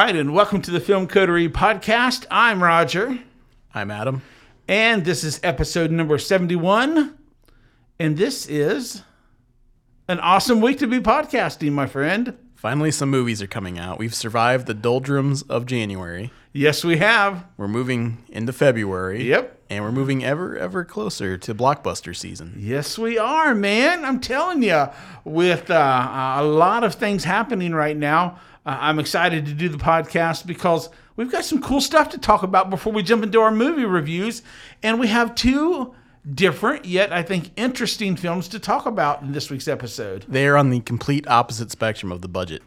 Right, and welcome to the Film Coterie podcast. I'm Roger, I'm Adam. and this is episode number 71. And this is an awesome week to be podcasting, my friend. Finally, some movies are coming out. We've survived the doldrums of January. Yes, we have. We're moving into February. Yep. And we're moving ever, ever closer to blockbuster season. Yes, we are, man. I'm telling you, with uh, a lot of things happening right now, uh, I'm excited to do the podcast because we've got some cool stuff to talk about before we jump into our movie reviews. And we have two different, yet I think interesting films to talk about in this week's episode. They are on the complete opposite spectrum of the budget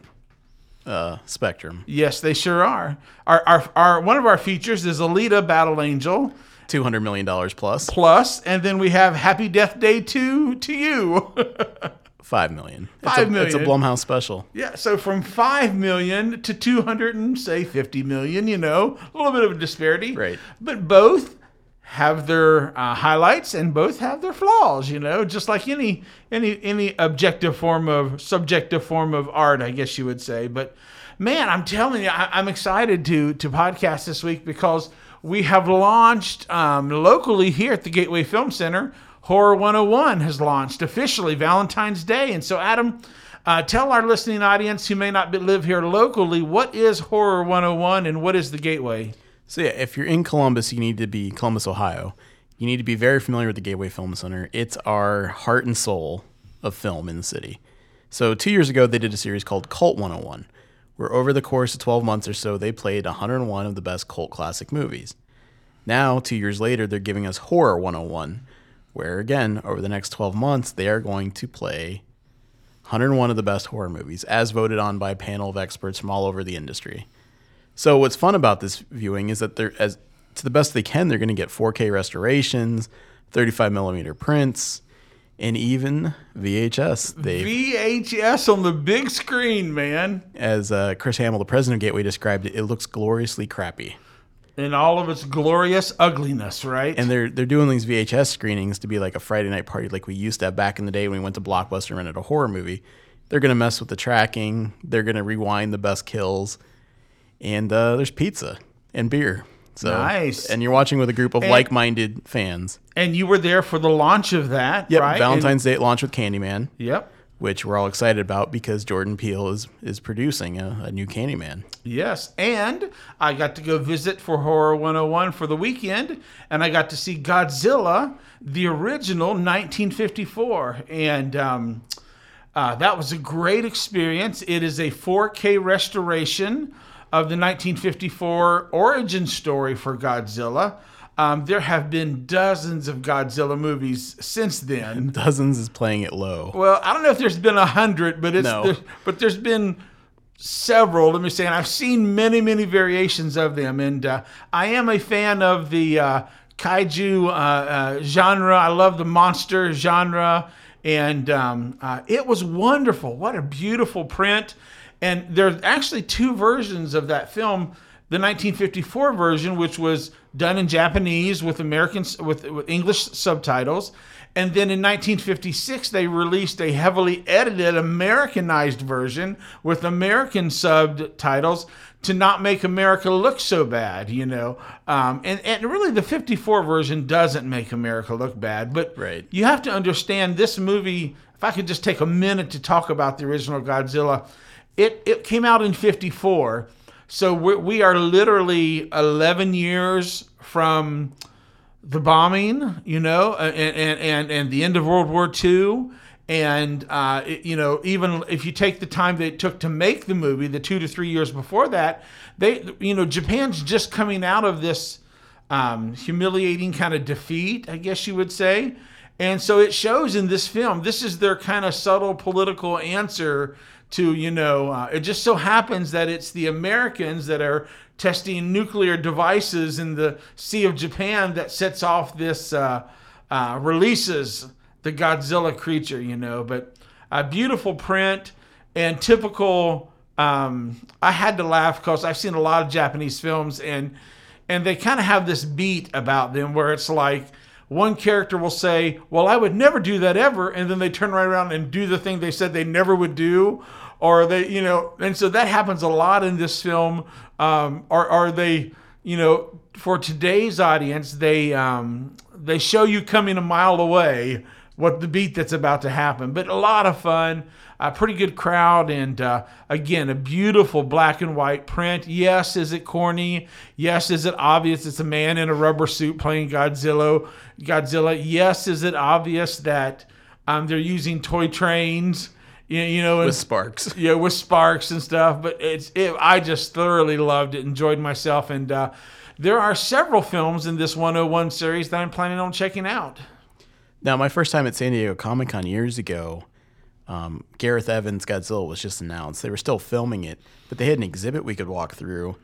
uh, spectrum. Yes, they sure are. Our, our, our one of our features is Alita Battle Angel $200 million plus, plus, and then we have Happy Death Day 2 to you. 5 million. It's Five a, It's a. Blumhouse special. Yeah, so from five million to two hundred and say fifty million, you know, a little bit of a disparity. Right. But both have their uh, highlights and both have their flaws. You know, just like any any any objective form of subjective form of art, I guess you would say. But man, I'm telling you, I, I'm excited to to podcast this week because we have launched um, locally here at the Gateway Film Center. Horror 101 has launched officially Valentine's Day, and so Adam. Uh, tell our listening audience who may not be, live here locally what is Horror 101 and what is the Gateway? So, yeah, if you're in Columbus, you need to be Columbus, Ohio. You need to be very familiar with the Gateway Film Center. It's our heart and soul of film in the city. So, two years ago, they did a series called Cult 101, where over the course of 12 months or so, they played 101 of the best cult classic movies. Now, two years later, they're giving us Horror 101, where again, over the next 12 months, they are going to play 101 of the best horror movies, as voted on by a panel of experts from all over the industry. So what's fun about this viewing is that they're as to the best they can, they're going to get 4K restorations, 35 millimeter prints, and even VHS. They, VHS on the big screen, man, as uh, Chris Hamel, the president of Gateway, described it, it looks gloriously crappy. In all of its glorious ugliness, right? And they're they're doing these VHS screenings to be like a Friday night party, like we used to have back in the day when we went to Blockbuster and rented a horror movie. They're going to mess with the tracking. They're going to rewind the best kills, and uh, there's pizza and beer. So Nice. And you're watching with a group of And- like-minded fans. and you were there for the launch of that, Yep. right? Valentine's Day launch with Candyman, And- yep. Which we're all excited about because Jordan Peele is is producing a, a new Candyman. Yes, and I got to go visit for Horror 101 for the weekend, and I got to see Godzilla, the original 1954, and um, uh, that was a great experience. It is a 4K restoration of the 1954 origin story for Godzilla. Um, there have been dozens of Godzilla movies since then. Dozens is playing it low. Well, I don't know if there's been a hundred, but it's No. there, but there's been several. Let me say, and I've seen many, many variations of them, and uh, I am a fan of the uh, kaiju uh, uh, genre. I love the monster genre, and um, uh, it was wonderful. What a beautiful print! And there's actually two versions of that film. The 1954 version, which was done in Japanese with American with, with English subtitles, and then in 1956 they released a heavily edited Americanized version with American subtitles to not make America look so bad, you know. Um, and and really the 54 version doesn't make America look bad, but Right. you have to understand this movie. If I could just take a minute to talk about the original Godzilla, it it came out in 54. So we're, we are literally 11 years from the bombing, you know, and and and, and the end of World War II. And uh, it- you know, even if you take the time that it took to make the movie, the two to three years before that, they, you know, Japan's just coming out of this um, humiliating kind of defeat, I guess you would say. And so it shows in this film. This is their kind of subtle political answer to, you know, uh, it just so happens that it's the Americans that are testing nuclear devices in the Sea of Japan that sets off this, uh, uh, releases the Godzilla creature, you know. But a beautiful print and typical. Um, I had to laugh because I've seen a lot of Japanese films and and they kind of have this beat about them where it's like one character will say, "Well, I would never do that ever," and then they turn right around and do the thing they said they never would do, or they, you know, and so that happens a lot in this film. Um, are they, you know, for today's audience, they um, they show you coming a mile away what the beat that's about to happen. But a lot of fun, a pretty good crowd, and uh, again, a beautiful black and white print. Yes, is it corny? Yes, is it obvious it's a man in a rubber suit playing Godzilla? Godzilla. Yes, is it obvious that um, they're using toy trains? You, know, and- With sparks. yeah, with sparks and stuff. But it's it, I just thoroughly loved it, enjoyed myself, and uh, there are several films in this 101 series that I'm planning on checking out. Now, my first time at San Diego Comic Con years ago, um, Gareth Evans' Godzilla was just announced. They were still filming it, but they had an exhibit we could walk through.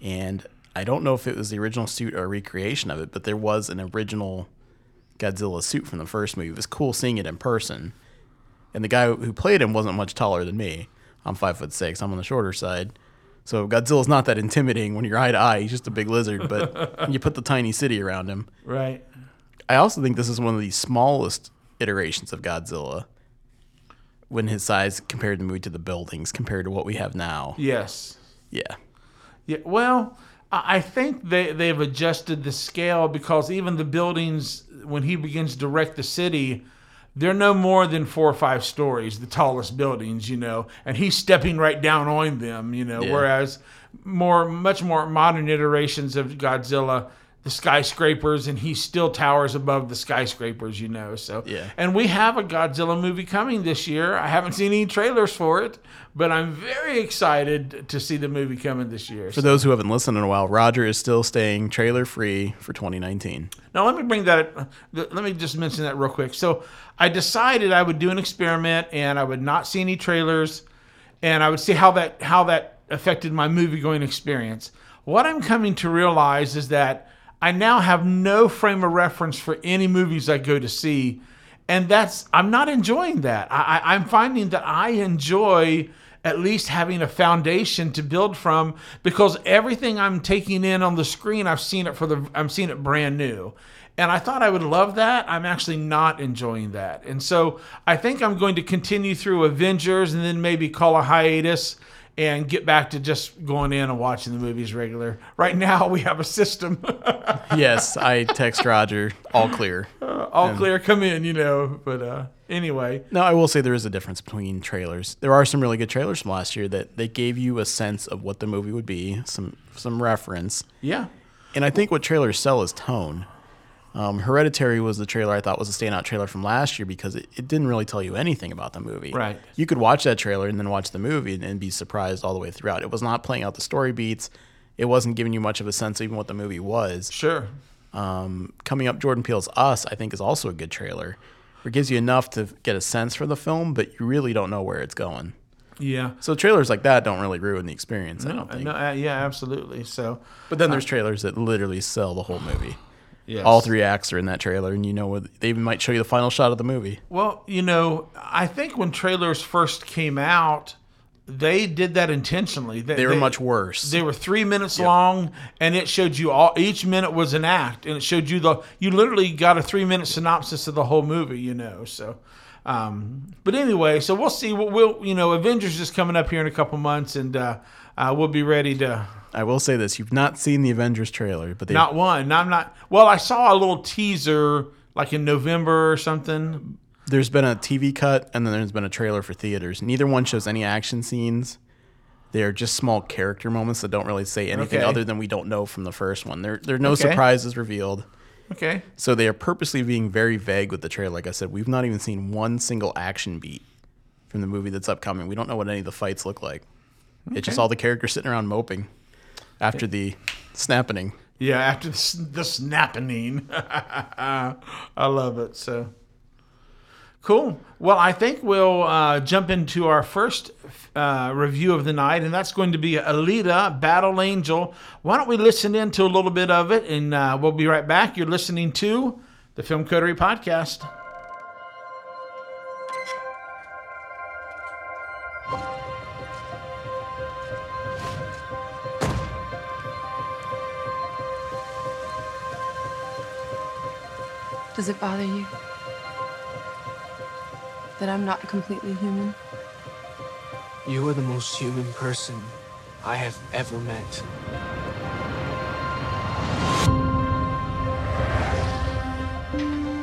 And I don't know if it was the original suit or a recreation of it, but there was an original Godzilla suit from the first movie. It was cool seeing it in person. And the guy who played him wasn't much taller than me. I'm five foot six. I'm on the shorter side. So Godzilla's not that intimidating when you're eye to eye. He's just a big lizard, but you put the tiny city around him. Right. I also think this is one of the smallest iterations of Godzilla when his size compared the movie to the buildings compared to what we have now. Yes. Yeah. Yeah. Well, I think they they've adjusted the scale because even the buildings when he begins to wreck the city. They're no more than four or five stories, the tallest buildings, you know, and he's stepping right down on them, you know. Yeah. Whereas more, much more modern iterations of Godzilla, the skyscrapers, and he still towers above the skyscrapers, you know. So, Yeah. and we have a Godzilla movie coming this year. I haven't seen any trailers for it, but I'm very excited to see the movie coming this year. For those who haven't listened in a while, Roger is still staying trailer free for 2019. Now let me bring that. Let me just mention that real quick. So I decided I would do an experiment, and I would not see any trailers, and I would see how that how that affected my movie going experience. What I'm coming to realize is that I now have no frame of reference for any movies I go to see, and that's I'm not enjoying that. I, I, I'm finding that I enjoy at least having a foundation to build from because everything I'm taking in on the screen, I've seen it for the I'm seeing it brand new. And I thought I would love that. I'm actually not enjoying that. And so I think I'm going to continue through Avengers and then maybe call a hiatus and get back to just going in and watching the movies regular. Right now we have a system. yes, I text Roger, all clear. All clear, come in, you know. But uh anyway. Now, I will say there is a difference between trailers. There are some really good trailers from last year that they gave you a sense of what the movie would be, some some reference. Yeah. And I think what trailers sell is tone. Um, Hereditary was the trailer I thought was a standout trailer from last year because it, it didn't really tell you anything about the movie. Right. You could watch that trailer and then watch the movie and, and be surprised all the way throughout. It was not playing out the story beats. It wasn't giving you much of a sense of even what the movie was. Sure. Um, coming up, Jordan Peele's Us, I think, is also a good trailer. It gives you enough to get a sense for the film, but you really don't know where it's going. Yeah. So trailers like that don't really ruin the experience, I don't think. No, uh, yeah, absolutely. So But then there's trailers that literally sell the whole movie. Yes. All three acts are in that trailer, and you know what? They even might show you the final shot of the movie. Well, you know, I think when trailers first came out, they did that intentionally. They were much worse. They were three minutes long, and it showed you all. Each minute was an act, and it showed you the. You literally got a three minute synopsis of the whole movie. You know, so. Um, but anyway, so we'll see. We'll, we'll, you know, Avengers is coming up here in a couple months, and uh, uh, we'll be ready to. I will say this: you've not seen the Avengers trailer, but they Not one. I'm not. Well, I saw a little teaser like in November or something. there's been a TV cut, and then there's been a trailer for theaters. Neither one shows any action scenes. They are just small character moments that don't really say anything Okay. other than we don't know from the first one. There, there are no Okay. surprises revealed. Okay. So they are purposely being very vague with the trailer. Like I said, we've not even seen one single action beat from the movie that's upcoming. We don't know what any of the fights look like. It's just all the characters sitting around moping after the snapping. Yeah, after the, the snapping. I love it. So cool. Well, I think we'll uh, jump into our first uh, review of the night, and that's going to be Alita Battle Angel. Why don't we listen in to a little bit of it, and uh, we'll be right back. You're listening to the Film Coterie Podcast. Does it bother you that I'm not completely human? You are the most human person I have ever met.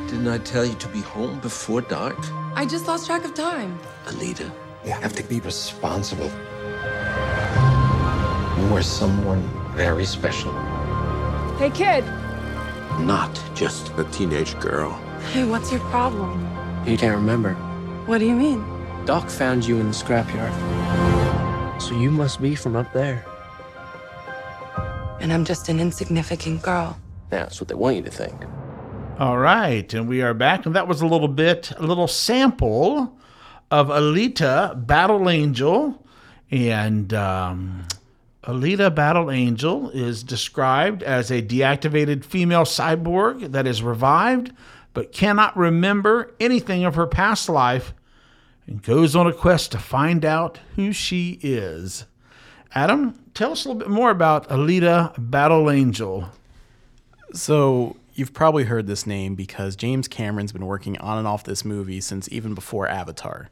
Didn't I tell you to be home before dark? I just lost track of time. Alita, You have to be responsible. You are someone very special. Hey, kid. Not just a teenage girl. Hey, what's your problem? You can't remember. What do you mean? Doc found you in the scrapyard. So you must be from up there. And I'm just an insignificant girl. Yeah, that's what they want you to think. All right, and we are back, and that was a little bit, a little sample of Alita Battle Angel, and um, Alita Battle Angel is described as a deactivated female cyborg that is revived but cannot remember anything of her past life and goes on a quest to find out who she is. Adam, tell us a little bit more about Alita Battle Angel. So you've probably heard this name because James Cameron's been working on and off this movie since even before Avatar.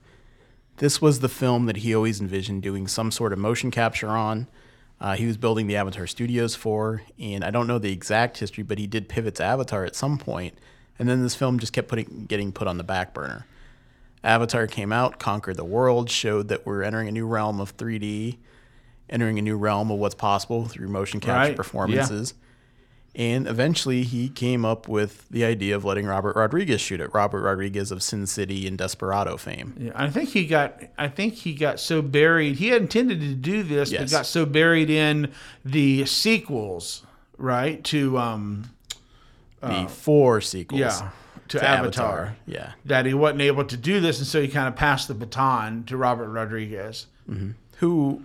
This was the film that he always envisioned doing some sort of motion capture on. Uh, he was building the Avatar studios for, and I don't know the exact history, but he did pivot to Avatar at some point, and then this film just kept putting getting put on the back burner. Avatar came out, conquered the world, showed that we're entering a new realm of 3D, entering a new realm of what's possible through motion capture Right, yeah. And eventually he came up with the idea of letting Robert Rodriguez shoot it. Robert Rodriguez of Sin City and Desperado fame. Yeah, I think he got. I think he got so buried. He had intended to do this, but got so buried in the sequels, right? To um, the four sequels. yeah, to, Avatar, Yeah. that he wasn't able to do this, and so he kind of passed the baton to Robert Rodriguez. Who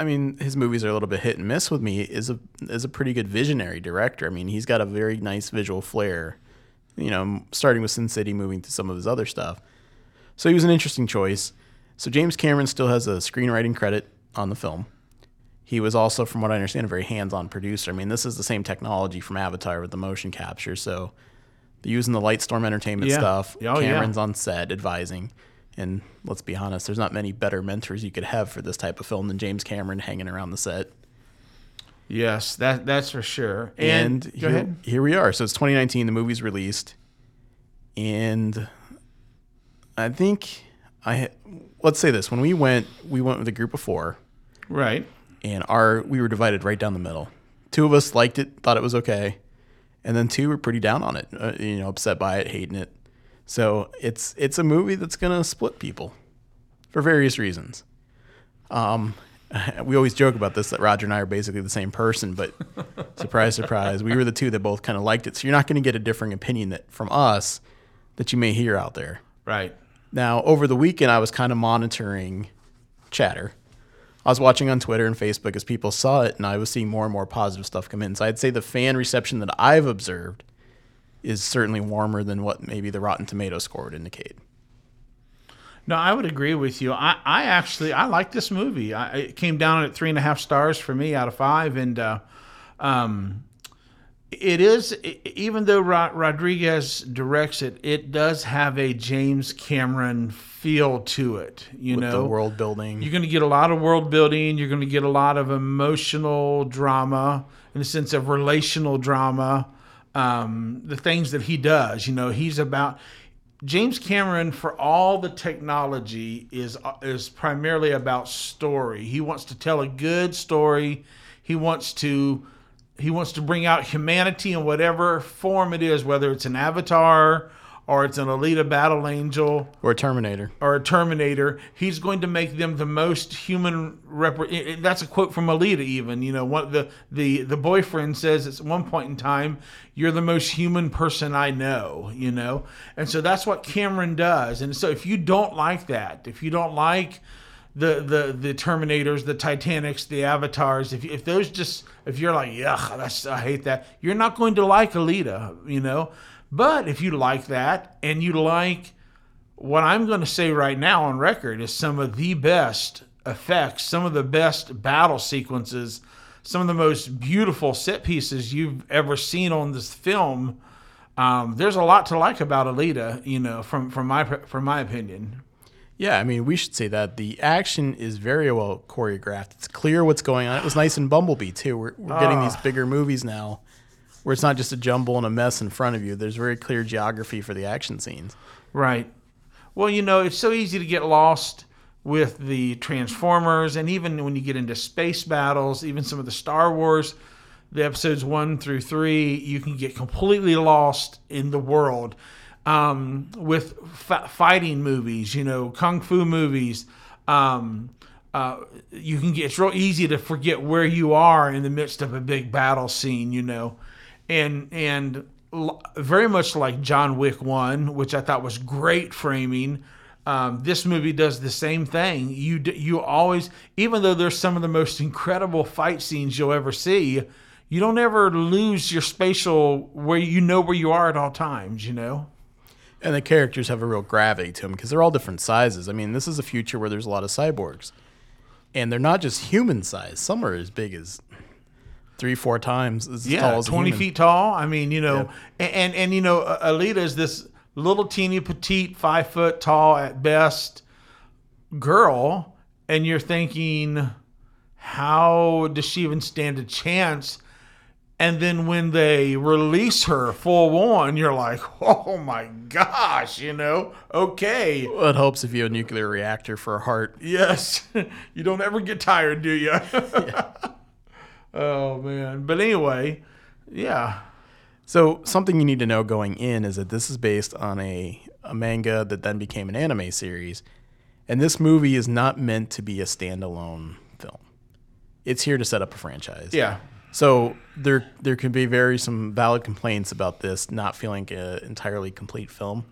I mean, his movies are a little bit hit and miss with me, is a is a pretty good visionary director. I mean, he's got a very nice visual flair. You know, starting with Sin City, moving to some of his other stuff. So he was an interesting choice. So James Cameron still has a screenwriting credit on the film. He was also, from what I understand, a very hands-on producer. I mean, this is the same technology from Avatar with the motion capture. So using the Lightstorm Entertainment Yeah. stuff. Oh, yeah. Cameron's on set advising. And let's be honest, there's not many better mentors you could have for this type of film than James Cameron hanging around the set. Yes, that that's for sure. And, And, go here, ahead. here we are. So it's 2019. The movie's released, and I think I let's say this: when we went, we went with a group of four, Right. and our we were divided right down the middle. Two of us liked it, thought it was okay, and then two were pretty down on it. Uh, you know, upset by it, hating it. So it's it's a movie that's gonna split people for various reasons. Um, we always joke about this that Roger and I are basically the same person, but surprise, surprise, we were the two that both kind of liked it. So you're not going to get a differing opinion that from us that you may hear out there. Right. Now, over the weekend, I was kind of monitoring chatter. I was watching on Twitter and Facebook as people saw it, and I was seeing more and more positive stuff come in. So I'd say the fan reception that I've observed is certainly warmer than what maybe the Rotten Tomato score would indicate. No, I would agree with you. I, I actually I like this movie. I, it came down at three and a half stars for me out of five, and uh, um, it is even though Rod- Rodriguez directs it, it does have a James Cameron feel to it. You With know, the world building. You're going to get a lot of world building. You're going to get a lot of emotional drama in the sense of relational drama. Um, the things that he does, you know, he's about James Cameron for all the technology is is primarily about story. He wants to tell a good story. He wants to he wants to bring out humanity in whatever form it is, whether it's an avatar or it's an Alita Battle Angel or a Terminator. or a Terminator, he's going to make them the most human. Rep- that's a quote from Alita. Even you know, what the the the boyfriend says at one point in time, "You're the most human person I know." You know, and so that's what Cameron does. And so if you don't like that, if you don't like the the the Terminators, the Titanics, the Avatars, if if those just if you're like, yeah, that's I hate that, you're not going to like Alita. You know. But if you like that and you like what I'm going to say right now on record is some of the best effects, some of the best battle sequences, some of the most beautiful set pieces you've ever seen on this film. Um, there's a lot to like about Alita, you know, from from my from my opinion. Yeah, I mean, we should say that the action is very well choreographed. It's clear what's going on. It was nice in Bumblebee too. We're, we're getting these bigger movies now, where it's not just a jumble and a mess in front of you. There's very clear geography for the action scenes. Right. Well, you know, it's so easy to get lost with the Transformers, and even when you get into space battles, even some of the Star Wars, the episodes one through three, you can get completely lost in the world. Um, with fighting movies, you know, kung fu movies, um, uh, you can get it's real easy to forget where you are in the midst of a big battle scene, you know, and and very much like John Wick one, which I thought was great framing. Um, this movie does the same thing. You you always, even though there's some of the most incredible fight scenes you'll ever see, you don't ever lose your spatial where you know where you are at all times. You know. And the characters have a real gravity to them because they're all different sizes. I mean, this is a future where there's a lot of cyborgs, and they're not just human size. Some are as big as three, four times as yeah, tall as a 20 human. feet tall. I mean, you know, and, and, and, you know, Alita is this little teeny petite, five foot tall at best girl. And you're thinking, how does she even stand a chance? And then when they release her full on, you're like, oh my gosh, you know, okay. It helps if you have a nuclear reactor for a heart. Yes. you don't ever get tired, do you? oh, man. But anyway, yeah. So something you need to know going in is that this is based on a, a manga that then became an anime series, and this movie is not meant to be a standalone film. It's here to set up a franchise. Yeah. So there there can be very some valid complaints about this not feeling like an entirely complete film,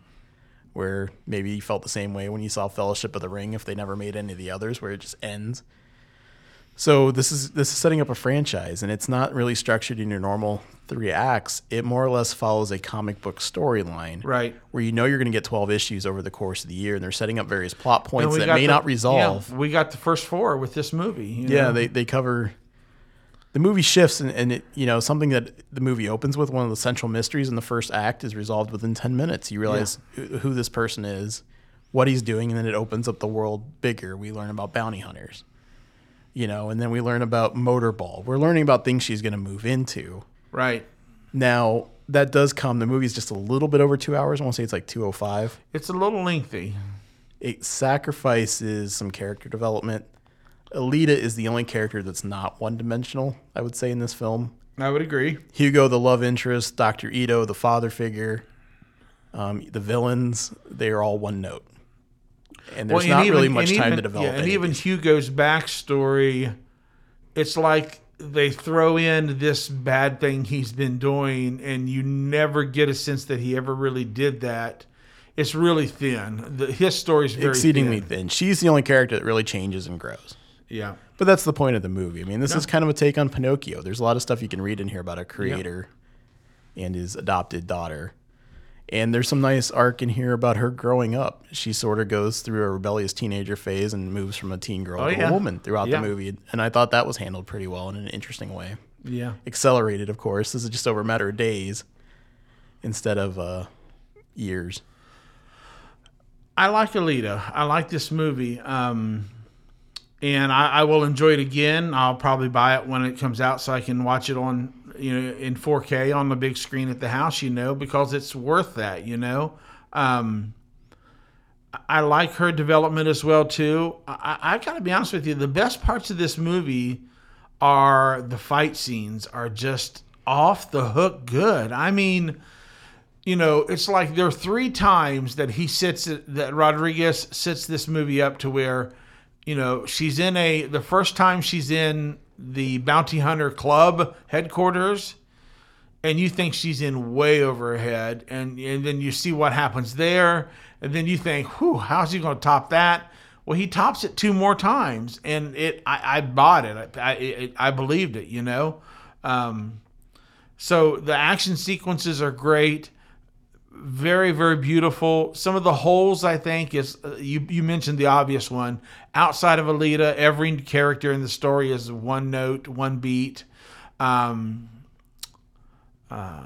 where maybe you felt the same way when you saw Fellowship of the Ring if they never made any of the others, where it just ends. So this is this is setting up a franchise, and it's not really structured in your normal three acts. It more or less follows a comic book storyline, Right. Where you know you're going to get twelve issues over the course of the year, and they're setting up various plot points that may the- not resolve. yeah, we got the first four with this movie. you Yeah, know? they, they cover the movie shifts and, and it you know something that the movie opens with one of the central mysteries in the first act is resolved within 10 minutes you realize who, who this person is what he's doing and then it opens up the world bigger we learn about bounty hunters you know and then we learn about motorball we're learning about things she's going to move into right. now that does come the movie's just a little bit over two hours i want to say it's like 205 It's a little lengthy. it sacrifices some character development Alita is the only character that's not one dimensional, I would say, in this film. I would agree. Hugo, the love interest, Dr. Ido, the father figure, um, the villains, they are all one note. And there's and not even- really much time even- to develop Yeah, and even. Hugo's backstory, it's like they throw in this bad thing he's been doing, and you never get a sense that he ever really did that. It's really thin. The, his story's very exceedingly thin. thin. She's the only character that really changes and grows. Yeah. But that's the point of the movie. I mean, this is kind of a take on Pinocchio. There's a lot of stuff you can read in here about a creator and his adopted daughter. And there's some nice arc in here about her growing up. She sort of goes through a rebellious teenager phase and moves from a teen girl Oh, to yeah. a woman throughout Yeah. the movie. And I thought that was handled pretty well in an interesting way. Yeah. Accelerated, of course. This is just over a matter of days instead of uh, years. I like Alita. I like this movie. Um, and I, I will enjoy it again. I'll probably buy it when it comes out so I can watch it on you know in 4K on the big screen at the house. You know because it's worth that. You know. Um, I like her development as well too. I, I got to be honest with you. The best parts of this movie are the fight scenes. Are just off the hook good. I mean you know, it's like there are three times that he sits that Rodriguez sits this movie up to where, you know, she's in a the first time she's in the bounty hunter club headquarters, and you think she's in way over her head, and and then you see what happens there, and then you think, whew, how's he going to top that? Well, he tops it two more times, and it I, I bought it. I I, it, I believed it. You know. Um, so the action sequences are great very very beautiful some of the holes i think is uh, you you mentioned the obvious one outside of alita every character in the story is one note one beat um uh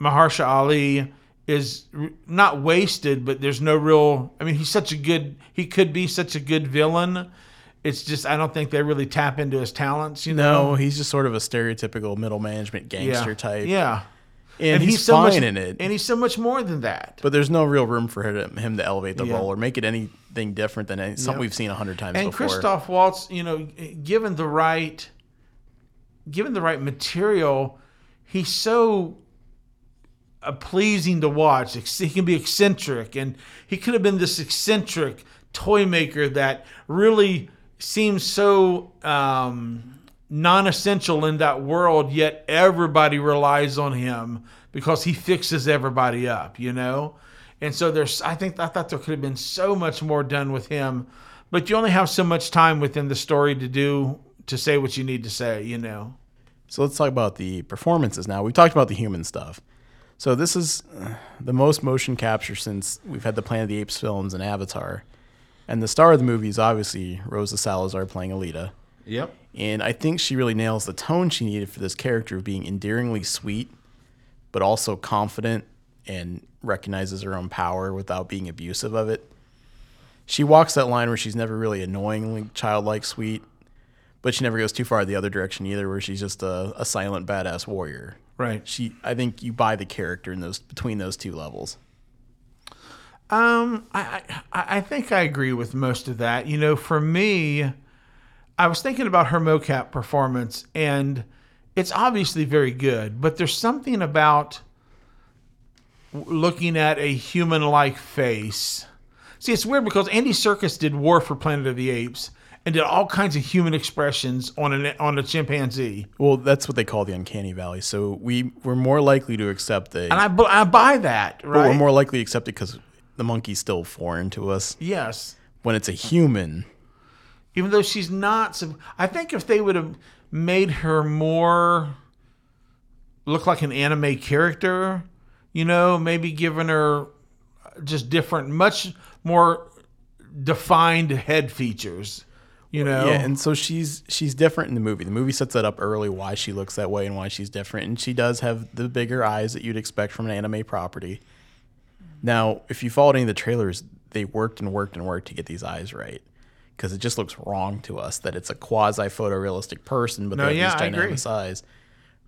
Mahershala Ali is r- not wasted, but there's no real. I mean, he's such a good. He could be such a good villain. It's just I don't think they really tap into his talents. You No, know, he's just sort of a stereotypical middle management yeah. gangster type. Yeah, and, he's, so fine much, in it. and he's so much more than that. but there's no real room for him him to elevate the Yeah. role or make it anything different than any, something Yep. we've seen a hundred times and before. Christoph Waltz, you know, given the right, given the right material, he's so uh, pleasing to watch. He can be eccentric, and he could have been this eccentric toy maker that really seems so um, non-essential in that world. Yet everybody relies on him because he fixes everybody up. You know. And so there's, I think, I thought there could have been so much more done with him, but you only have so much time within the story to do to say what you need to say, you know. So let's talk about the performances now. We've talked about the human stuff. So this is uh, the most motion capture since we've had the Planet of the Apes films and Avatar. And the star of the movie is obviously Rosa Salazar playing Alita. Yep. And I think she really nails the tone she needed for this character of being endearingly sweet, but also confident and recognizes her own power without being abusive of it. She walks that line where she's never really annoyingly childlike sweet, but she never goes too far the other direction either, where she's just a, a silent badass warrior. Right. She, I think you buy the character in those between those two levels. Um, I, I I think I agree with most of that. You know, for me, I was thinking about her mocap performance, and it's obviously very good, but there's something about looking at a human-like face. See, it's weird because Andy Serkis did War for Planet of the Apes and did all kinds of human expressions on an on a chimpanzee, Well, that's what they call the uncanny valley. So we we're more likely to accept a, and I bu- I buy that, but right? we're more likely to accept it because the monkey's still foreign to us. yes. When it's a human, even though she's not. I think if they would have made her more look like an anime character, you know, maybe given her just different, much more defined head features, you know. Yeah, and so she's she's different in the movie. The movie sets that up early why she looks that way and why she's different, and she does have the bigger eyes that you'd expect from an anime property. Now, if you followed any of the trailers, they worked and worked and worked to get these eyes right because it just looks wrong to us that it's a quasi photorealistic person, but No, they have yeah, these ginormous eyes.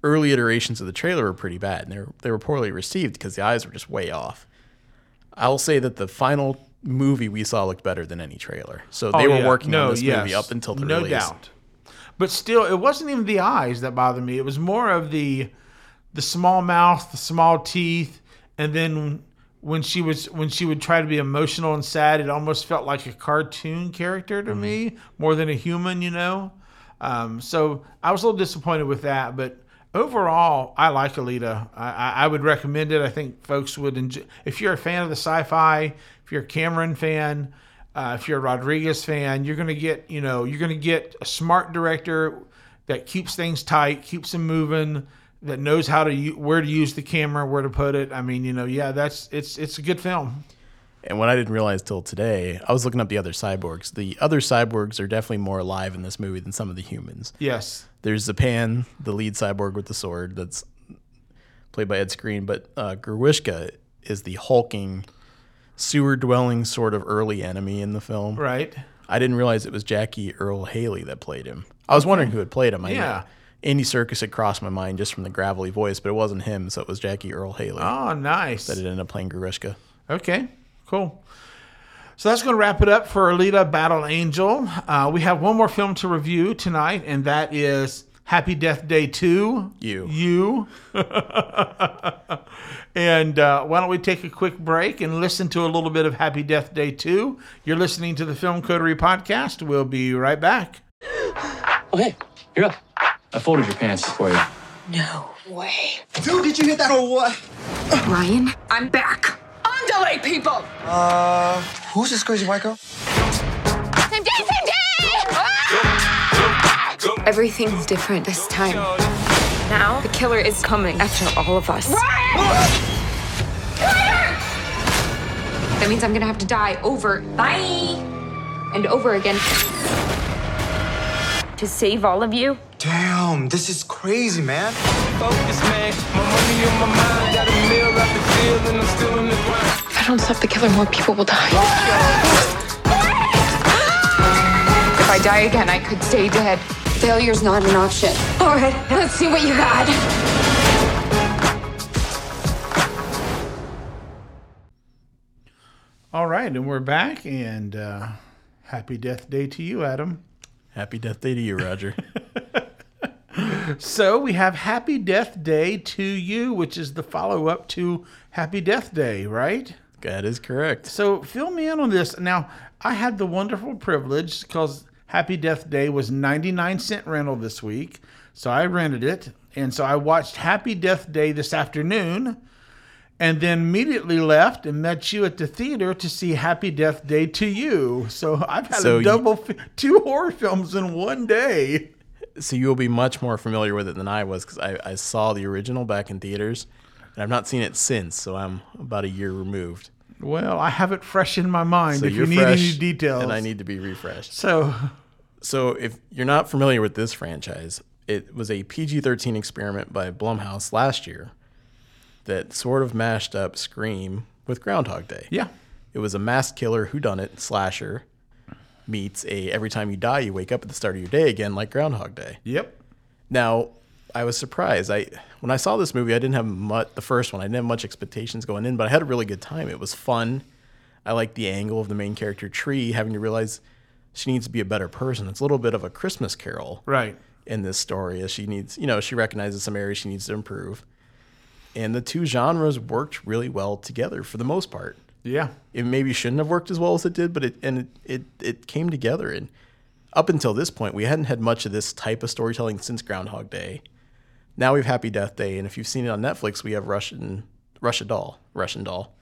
Early iterations of the trailer were pretty bad, and they were, they were poorly received because the eyes were just way off. I will say that the final movie we saw looked better than any trailer. So they Oh, were yeah. working No, on this yes. movie up until the no release. doubt. But still, it wasn't even the eyes that bothered me. It was more of the the small mouth, the small teeth, and then when she was when she would try to be emotional and sad, it almost felt like a cartoon character to me more than a human. You know. Um, so I was a little disappointed with that, but overall, I like Alita. I, I, I would recommend it. I think folks would enjoy. If you're a fan of the sci-fi, if you're a Cameron fan, uh, if you're a Rodriguez fan, you're gonna get you know you're gonna get a smart director that keeps things tight, keeps them moving, that knows how to u- where to use the camera, where to put it. I mean, you know, yeah, that's it's it's a good film. And what I didn't realize till today, I was looking up the other cyborgs. The other cyborgs are definitely more alive in this movie than some of the humans. Yes. There's Zapan, the lead cyborg with the sword, that's played by Ed Skrein, but uh, is the hulking, sewer dwelling sort of early enemy in the film. Right. I didn't realize it was Jackie Earle Haley that played him. I was wondering who had played him. I Yeah. Andy Serkis had crossed my mind just from the gravelly voice, but it wasn't him, so it was Jackie Earle Haley Oh, nice. that it ended up playing Grewishka. Okay, cool. So that's going to wrap it up for Alita Battle Angel. Uh, we have one more film to review tonight, and that is Happy Death Day 2. You. You. and uh, why don't we take a quick break and listen to a little bit of Happy Death Day 2? You're listening to the Film Coterie Podcast. We'll be right back. Hey, you're up. I folded your pants for you. No way. Dude, did you hit that or what? Ryan, I'm back. Underlay people! Uh, who's this crazy white girl? Same day, same day! Everything's different this time. Now, the killer is coming after all of us. That means I'm gonna have to die over, bye, and over again. To save all of you, Damn, this is crazy, man. Focus, man. My money on my mind. Got a meal out the field and I'm still in the grind. If I don't stop the killer, more people will die. If I die again, I could stay dead. Failure's not an option. All right, let's see what you got. All right, and we're back, and uh, happy Death Day to you, Adam. Happy Death Day to you, Roger. So we have Happy Death Day to you, which is the follow up to Happy Death Day, right? that is correct. So fill me in on this. Now, I had the wonderful privilege because Happy Death Day was 99 cent rental this week. So I rented it. And so I watched Happy Death Day this afternoon and then immediately left and met you at the theater to see Happy Death Day to you. So I've had So a you- double, fi- two horror films in one day. So you'll be much more familiar with it than I was because I, I saw the original back in theaters, and I've not seen it since. So I'm about a year removed. Well, I have it fresh in my mind So if you need any details. and I need to be refreshed. so, So if you're not familiar with this franchise, it was a PG-13 experiment by Blumhouse last year that sort of mashed up Scream with Groundhog Day. yeah. It was a masked killer whodunit slasher meets a every time you die you wake up at the start of your day again like Groundhog Day. Yep. Now, I was surprised. I when I saw this movie, I didn't have much. The first one, I didn't have much expectations going in, but I had a really good time. It was fun. I liked the angle of the main character Tree having to realize she needs to be a better person. It's a little bit of a Christmas Carol Right. in this story, as she needs, you know, she recognizes some areas she needs to improve, and the two genres worked really well together for the most part Yeah. it maybe shouldn't have worked as well as it did, but it and it, it it came together. And up until this point, we hadn't had much of this type of storytelling since Groundhog Day. Now we've Happy Death Day, and if you've seen it on Netflix, we have Russian Russia Doll, Russian Doll,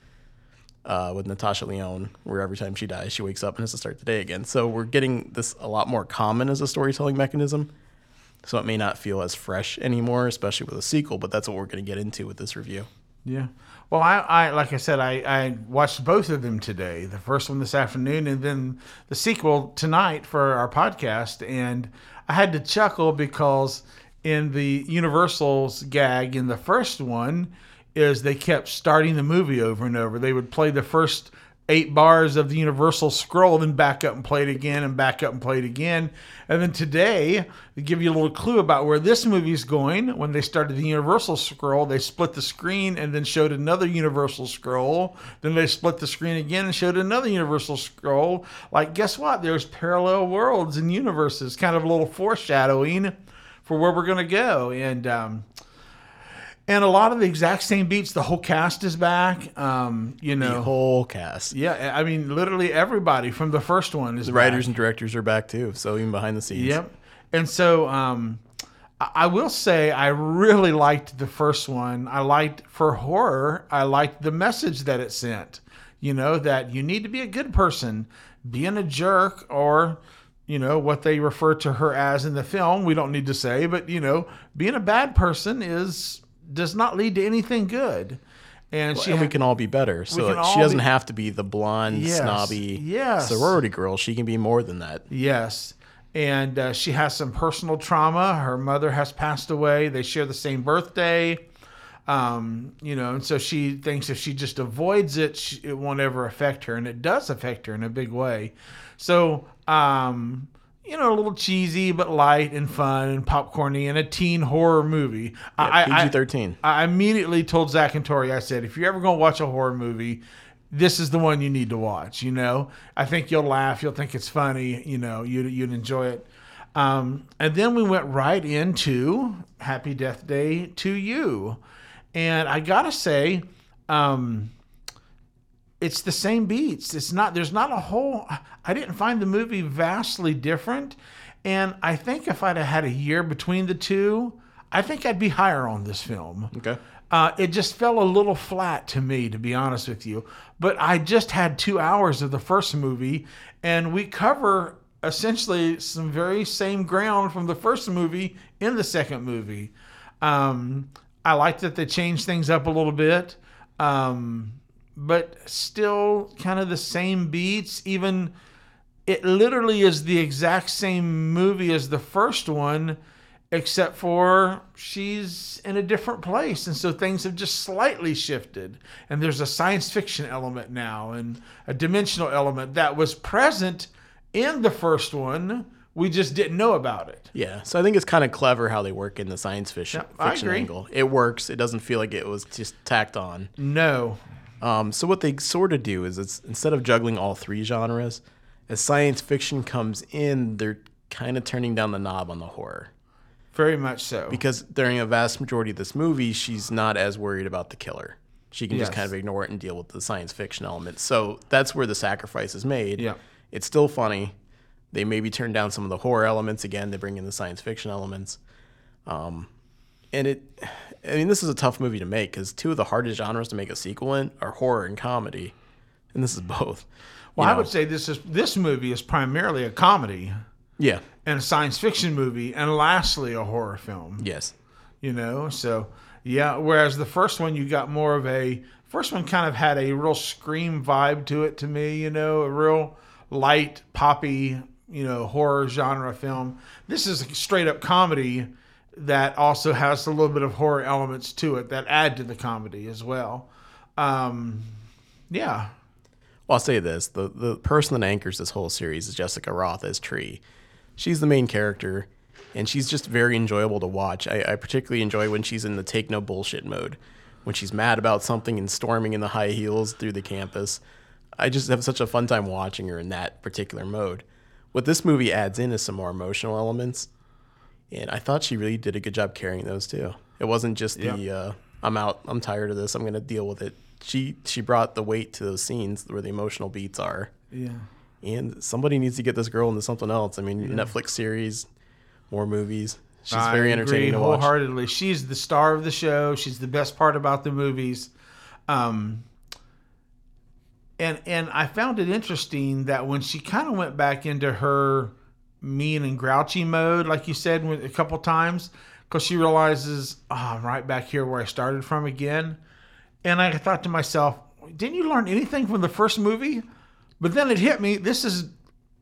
uh, with Natasha Lyonne, where every time she dies, she wakes up and has to start the day again. So we're getting this a lot more common as a storytelling mechanism. So it may not feel as fresh anymore, especially with a sequel. But that's what we're going to get into with this review. Yeah. Well, I, I like I said, I, I watched both of them today. The first one this afternoon, and then the sequel tonight for our podcast. And I had to chuckle because in the Universal's gag in the first one is they kept starting the movie over and over. They would play the first eight bars of the Universal scroll, then back up and play it again, and back up and play it again. And then today, to give you a little clue about where this movie's going, when they started the Universal scroll, they split the screen and then showed another Universal scroll. Then they split the screen again and showed another Universal scroll. Like, guess what? There's parallel worlds and universes, kind of a little foreshadowing for where we're going to go. And, um, and a lot of the exact same beats. The whole cast is back. Um, you know, The whole cast, yeah, I mean, literally everybody from the first one is the back. writers and directors are back too. So even behind the scenes, Yep. And so um, I I will say I really liked the first one. I liked for horror. I liked the message that it sent. You know that you need to be a good person, being a jerk or. You know what they refer to her as in the film. We don't need to say, but you know, being a bad person is does not lead to anything good. And she and we can all be better. So like, she doesn't be- have to be the blonde, Yes, snobby yes. sorority girl. She can be more than that. Yes. And uh, she has some personal trauma. Her mother has passed away. They share the same birthday. Um, you know, and so she thinks if she just avoids it, she, it won't ever affect her. And it does affect her in a big way. So, um, you know, a little cheesy, but light and fun and popcorny and a teen horror movie. I, I- PG thirteen. I immediately told Zach and Tori, I said, if you're ever going to watch a horror movie, this is the one you need to watch. You know, I think you'll laugh, you'll think it's funny. You know, you'd you'd enjoy it. Um, and then we went right into Happy Death Day to you, and I gotta say, um, it's the same beats. It's not. There's not a whole. I didn't find the movie vastly different, and I think if I'd have had a year between the two, I think I'd be higher on this film. Okay. Uh, it just fell a little flat to me, to be honest with you. But I just had two hours of the first movie, and we cover essentially some very same ground from the first movie in the second movie. Um, I like that they changed things up a little bit, um, but still kind of the same beats. Even it literally is the exact same movie as the first one, except for she's in a different place. And so things have just slightly shifted. And there's a science fiction element now and a dimensional element that was present in the first one. We just didn't know about it. Yeah, so I think it's kind of clever how they work in the science fiction, Yeah, fiction angle. It works. It doesn't feel like it was just tacked on. No. Um, so what they sort of do is it's instead of juggling all three genres, as science fiction comes in, they're kind of turning down the knob on the horror Very much so. because during a vast majority of this movie, she's not as worried about the killer. She can just kind of ignore it and deal with the science fiction element. So that's where the sacrifice is made. Yeah. It's still funny. They maybe turn down some of the horror elements again. They bring in the science fiction elements. Um, and it, I mean, this is a tough movie to make because two of the hardest genres to make a sequel in are horror and comedy, and this is both. well, You I would say this is this movie is primarily a comedy. Yeah, and a science fiction movie, and lastly a horror film. yes, you know so yeah whereas the first one you got more of a first one kind of had a real scream vibe to it to me you know a real light poppy you know horror genre film. This is a straight up comedy that also has a little bit of horror elements to it that add to the comedy as well um yeah Well, I'll say this: the the person that anchors this whole series is Jessica Rothe as Tree. She's the main character, and she's just very enjoyable to watch. I, I particularly enjoy when she's in the take no bullshit mode, when she's mad about something and storming in the high heels through the campus. I just have such a fun time watching her in that particular mode. What this movie adds in is some more emotional elements, and I thought she really did a good job carrying those too. It wasn't just the Yeah. uh, I'm out, I'm tired of this, I'm gonna deal with it. She she brought the weight to those scenes where the emotional beats are. yeah And somebody needs to get this girl into something else. I mean, Netflix series, more movies. She's very I entertaining agree to watch. wholeheartedly. She's the star of the show. She's the best part about the movies. Um, and and I found it interesting that when she kind of went back into her mean and grouchy mode, like you said a couple times, because she realizes, oh, I'm right back here where I started from again. And I thought to myself, didn't you learn anything from the first movie? But then it hit me. This is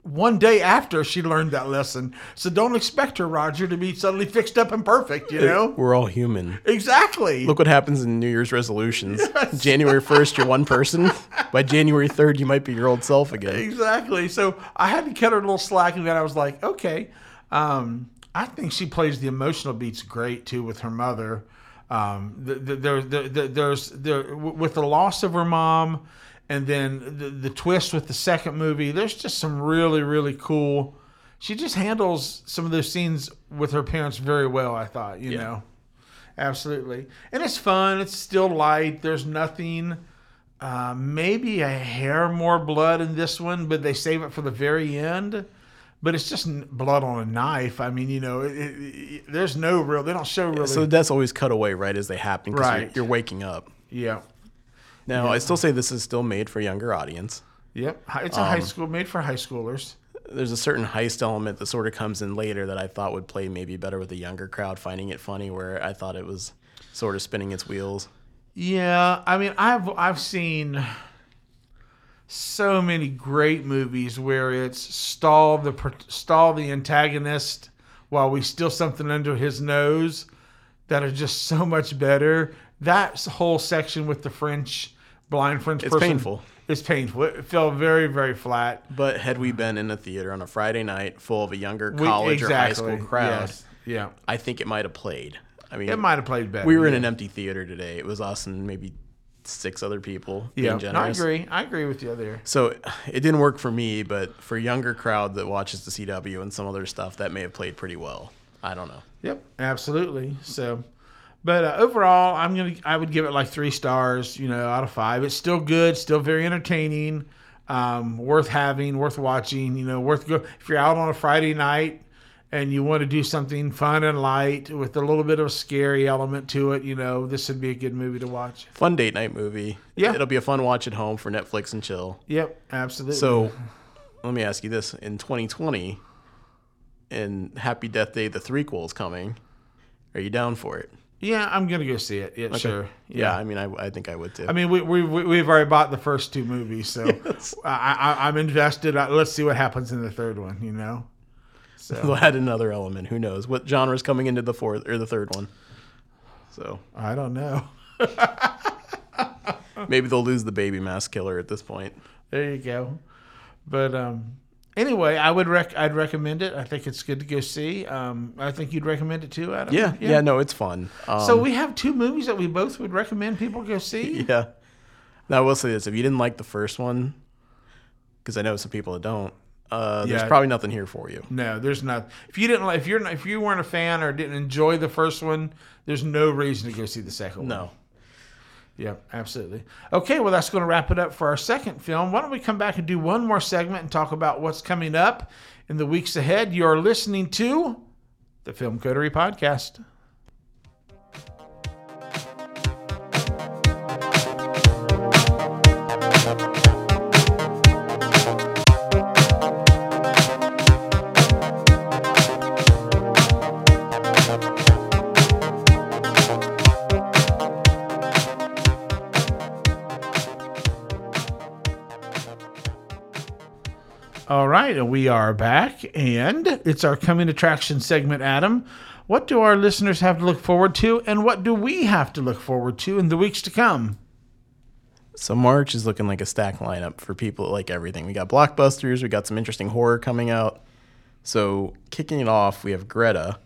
one day after she learned that lesson. So don't expect her, Roger, to be suddenly fixed up and perfect, you know? We're all human. Exactly. Look what happens in New Year's resolutions. January 1st, you're one person. By January 3rd, you might be your old self again. Exactly. So I had to cut her a little slack, and then I was like, okay. Um, I think she plays the emotional beats great too with her mother. Um, the, the, there, the, the, there's there with the loss of her mom, and then the, the twist with the second movie. There's just some really really cool. She just handles some of those scenes with her parents very well. I thought, you know, absolutely, and it's fun. It's still light. There's nothing. Uh, maybe a hair more blood in this one, but they save it for the very end. But it's just blood on a knife. I mean, you know, it, it, it- there's no real. They don't show really. So that's always cut away right as they happen because Right. you're, you're waking up. yeah. Now, I still say this is still made for a younger audience. Yep. It's a high um, school made for high schoolers. There's a certain heist element that sort of comes in later that I thought would play maybe better with a younger crowd finding it funny, where I thought it was sort of spinning its wheels. Yeah, I mean, I've I've seen so many great movies where it's stall the stall the antagonist while we steal something under his nose that are just so much better. That whole section with the French blind French It's person painful. It's painful. It felt very very flat. But had we been in a theater on a Friday night full of a younger We- college or high school crowd, yes, Yeah, I think it might have played. I mean, it might have played better. we were in an empty theater today. It was us and maybe six other people. Yeah, no, I agree. I agree with you there. So it didn't work for me, but for a younger crowd that watches the CW and some other stuff, that may have played pretty well. I don't know. Yep, absolutely. So, but uh, overall, I'm gonna I would give it like three stars. You know, out of five. It's still good, still very entertaining, um, worth having, worth watching. You know, worth go if you're out on a Friday night and you want to do something fun and light with a little bit of a scary element to it. You know, this would be a good movie to watch. Fun date night movie. Yeah. It'll be a fun watch at home for Netflix and chill. Yep, absolutely. So let me ask you this. In 2020, and Happy Death Day, the threequel is coming. Are you down for it? Yeah, I'm gonna go see it. Yeah, sure. Yeah, I mean, I, I think I would too. I mean, we, we, we- we've already bought the first two movies, so I, I, I'm invested. Uh, Let's see what happens in the third one, you know? They'll add another element. Who knows what genre is coming into the fourth or the third one? So I don't know. maybe they'll lose the baby mask killer at this point. There you go. But um, anyway, I would rec- I'd recommend it. I think it's good to go see. Um, I think you'd recommend it too, Adam. Yeah, yeah, no, it's fun. Um, So we have two movies that we both would recommend people go see. yeah. Now I will say this: if you didn't like the first one, because I know some people that don't, uh, there's Yeah. probably nothing here for you. No, there's not. If you didn't like, if you're not, if you weren't a fan or didn't enjoy the first one, there's no reason to go see the second one. No. Yeah, absolutely. Okay, well, that's going to wrap it up for our second film. Why don't we come back and do one more segment and talk about what's coming up in the weeks ahead? You're listening to the Film Coterie Podcast. All right, we are back, and it's our coming attraction segment, Adam. What do our listeners have to look forward to, and what do we have to look forward to in the weeks to come? So March is looking like a stack lineup for people that like everything. We got blockbusters, we got some interesting horror coming out. So kicking it off, we have Greta,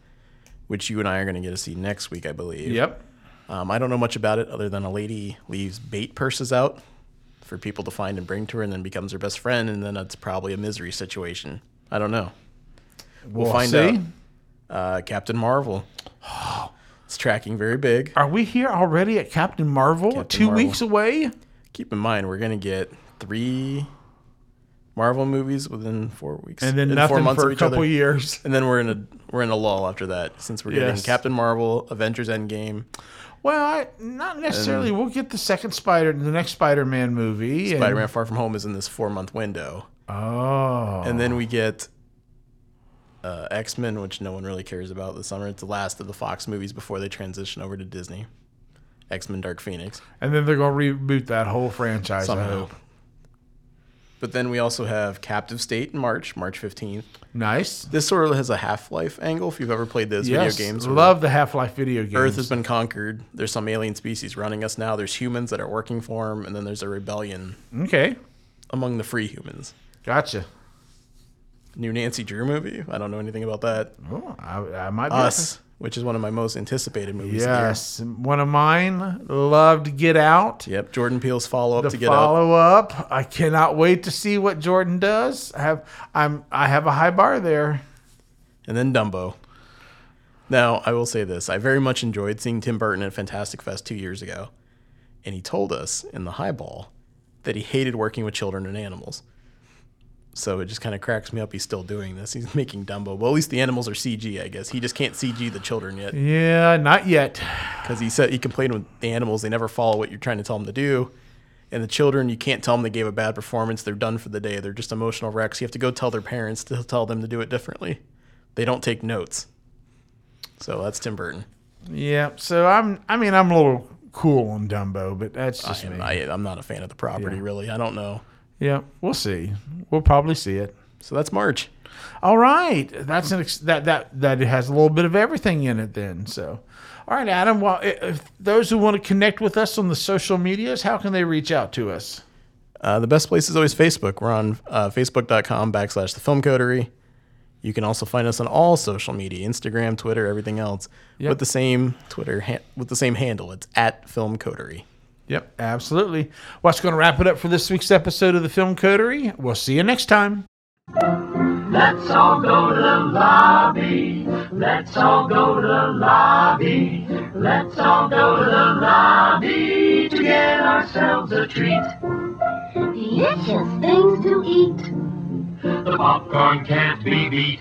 which you and I are going to get to see next week, I believe. Yep. Um, I don't know much about it other than a lady leaves bait purses out for people to find and bring to her, and then becomes her best friend, and then it's probably a misery situation. I don't know. We'll, We'll find see. out. Uh, Captain Marvel. It's tracking very big. Are we here already at Captain Marvel? Captain Two Marvel. weeks away? Keep in mind, we're going to get three Marvel movies within four weeks, And then in nothing for a couple other. years. and then we're in a we're in a lull after that since we're getting Yes. Captain Marvel, Avengers Endgame, Well, I, not necessarily. we'll get the second Spider, the next Spider-Man movie. Spider-Man: Far From Home is in this four month window, Oh. and then we get uh, X Men, which no one really cares about this summer. It's the last of the Fox movies before they transition over to Disney. X Men: Dark Phoenix. And then they're going to reboot that whole franchise, I hope. But then we also have Captive State in March, March fifteenth. Nice. This sort of has a Half Life angle. If you've ever played those Yes. video games, Love the Half-Life video games. Earth has been conquered. There's some alien species running us now. There's humans that are working for them, and then there's a rebellion Okay. among the free humans. Gotcha. New Nancy Drew movie. I don't know anything about that. Oh, I, I might be. Us, which is one of my most anticipated movies. Yes. One of mine. Loved Get Out. Of. Yep. Jordan Peele's follow up to Get Out. follow up. I cannot wait to see what Jordan does. I have I'm I have a high bar there. and then Dumbo. Now, I will say this: I very much enjoyed seeing Tim Burton at Fantastic Fest two years ago, and he told us in the highball that he hated working with children and animals. So it just kind of cracks me up. He's still doing this. He's making Dumbo. Well, at least the animals are CG, I guess. He just can't CG the children yet Yeah, not yet. because he said he complained with the animals. They never follow what you're trying to tell them to do. And the children, you can't tell them they gave a bad performance. They're done for the day. They're just emotional wrecks. You have to go tell their parents to tell them to do it differently. They don't take notes. So that's Tim Burton. Yeah. So I'm I mean I'm a little cool on Dumbo, but that's I just am, me. I, I'm not a fan of the property, Yeah. really. I don't know. Yeah, we'll see. We'll probably see it. So that's March. All right, that's an ex- that that that it has a little bit of everything in it. Then so, all right, Adam. Well, if those who want to connect with us on the social medias, how can they reach out to us? Uh, the best place is always Facebook. We're on uh, facebook.com backslash the film coterie. You can also find us on all social media Instagram, Twitter, everything else Yep. with the same Twitter, ha- with the same handle. It's at film coterie. Yep, absolutely. Well, that's going to wrap it up for this week's episode of the Film Coterie. We'll see you next time. Let's all go to the lobby. Let's all go to the lobby. Let's all go to the lobby to get ourselves a treat. Delicious things to eat. The popcorn can't be beat.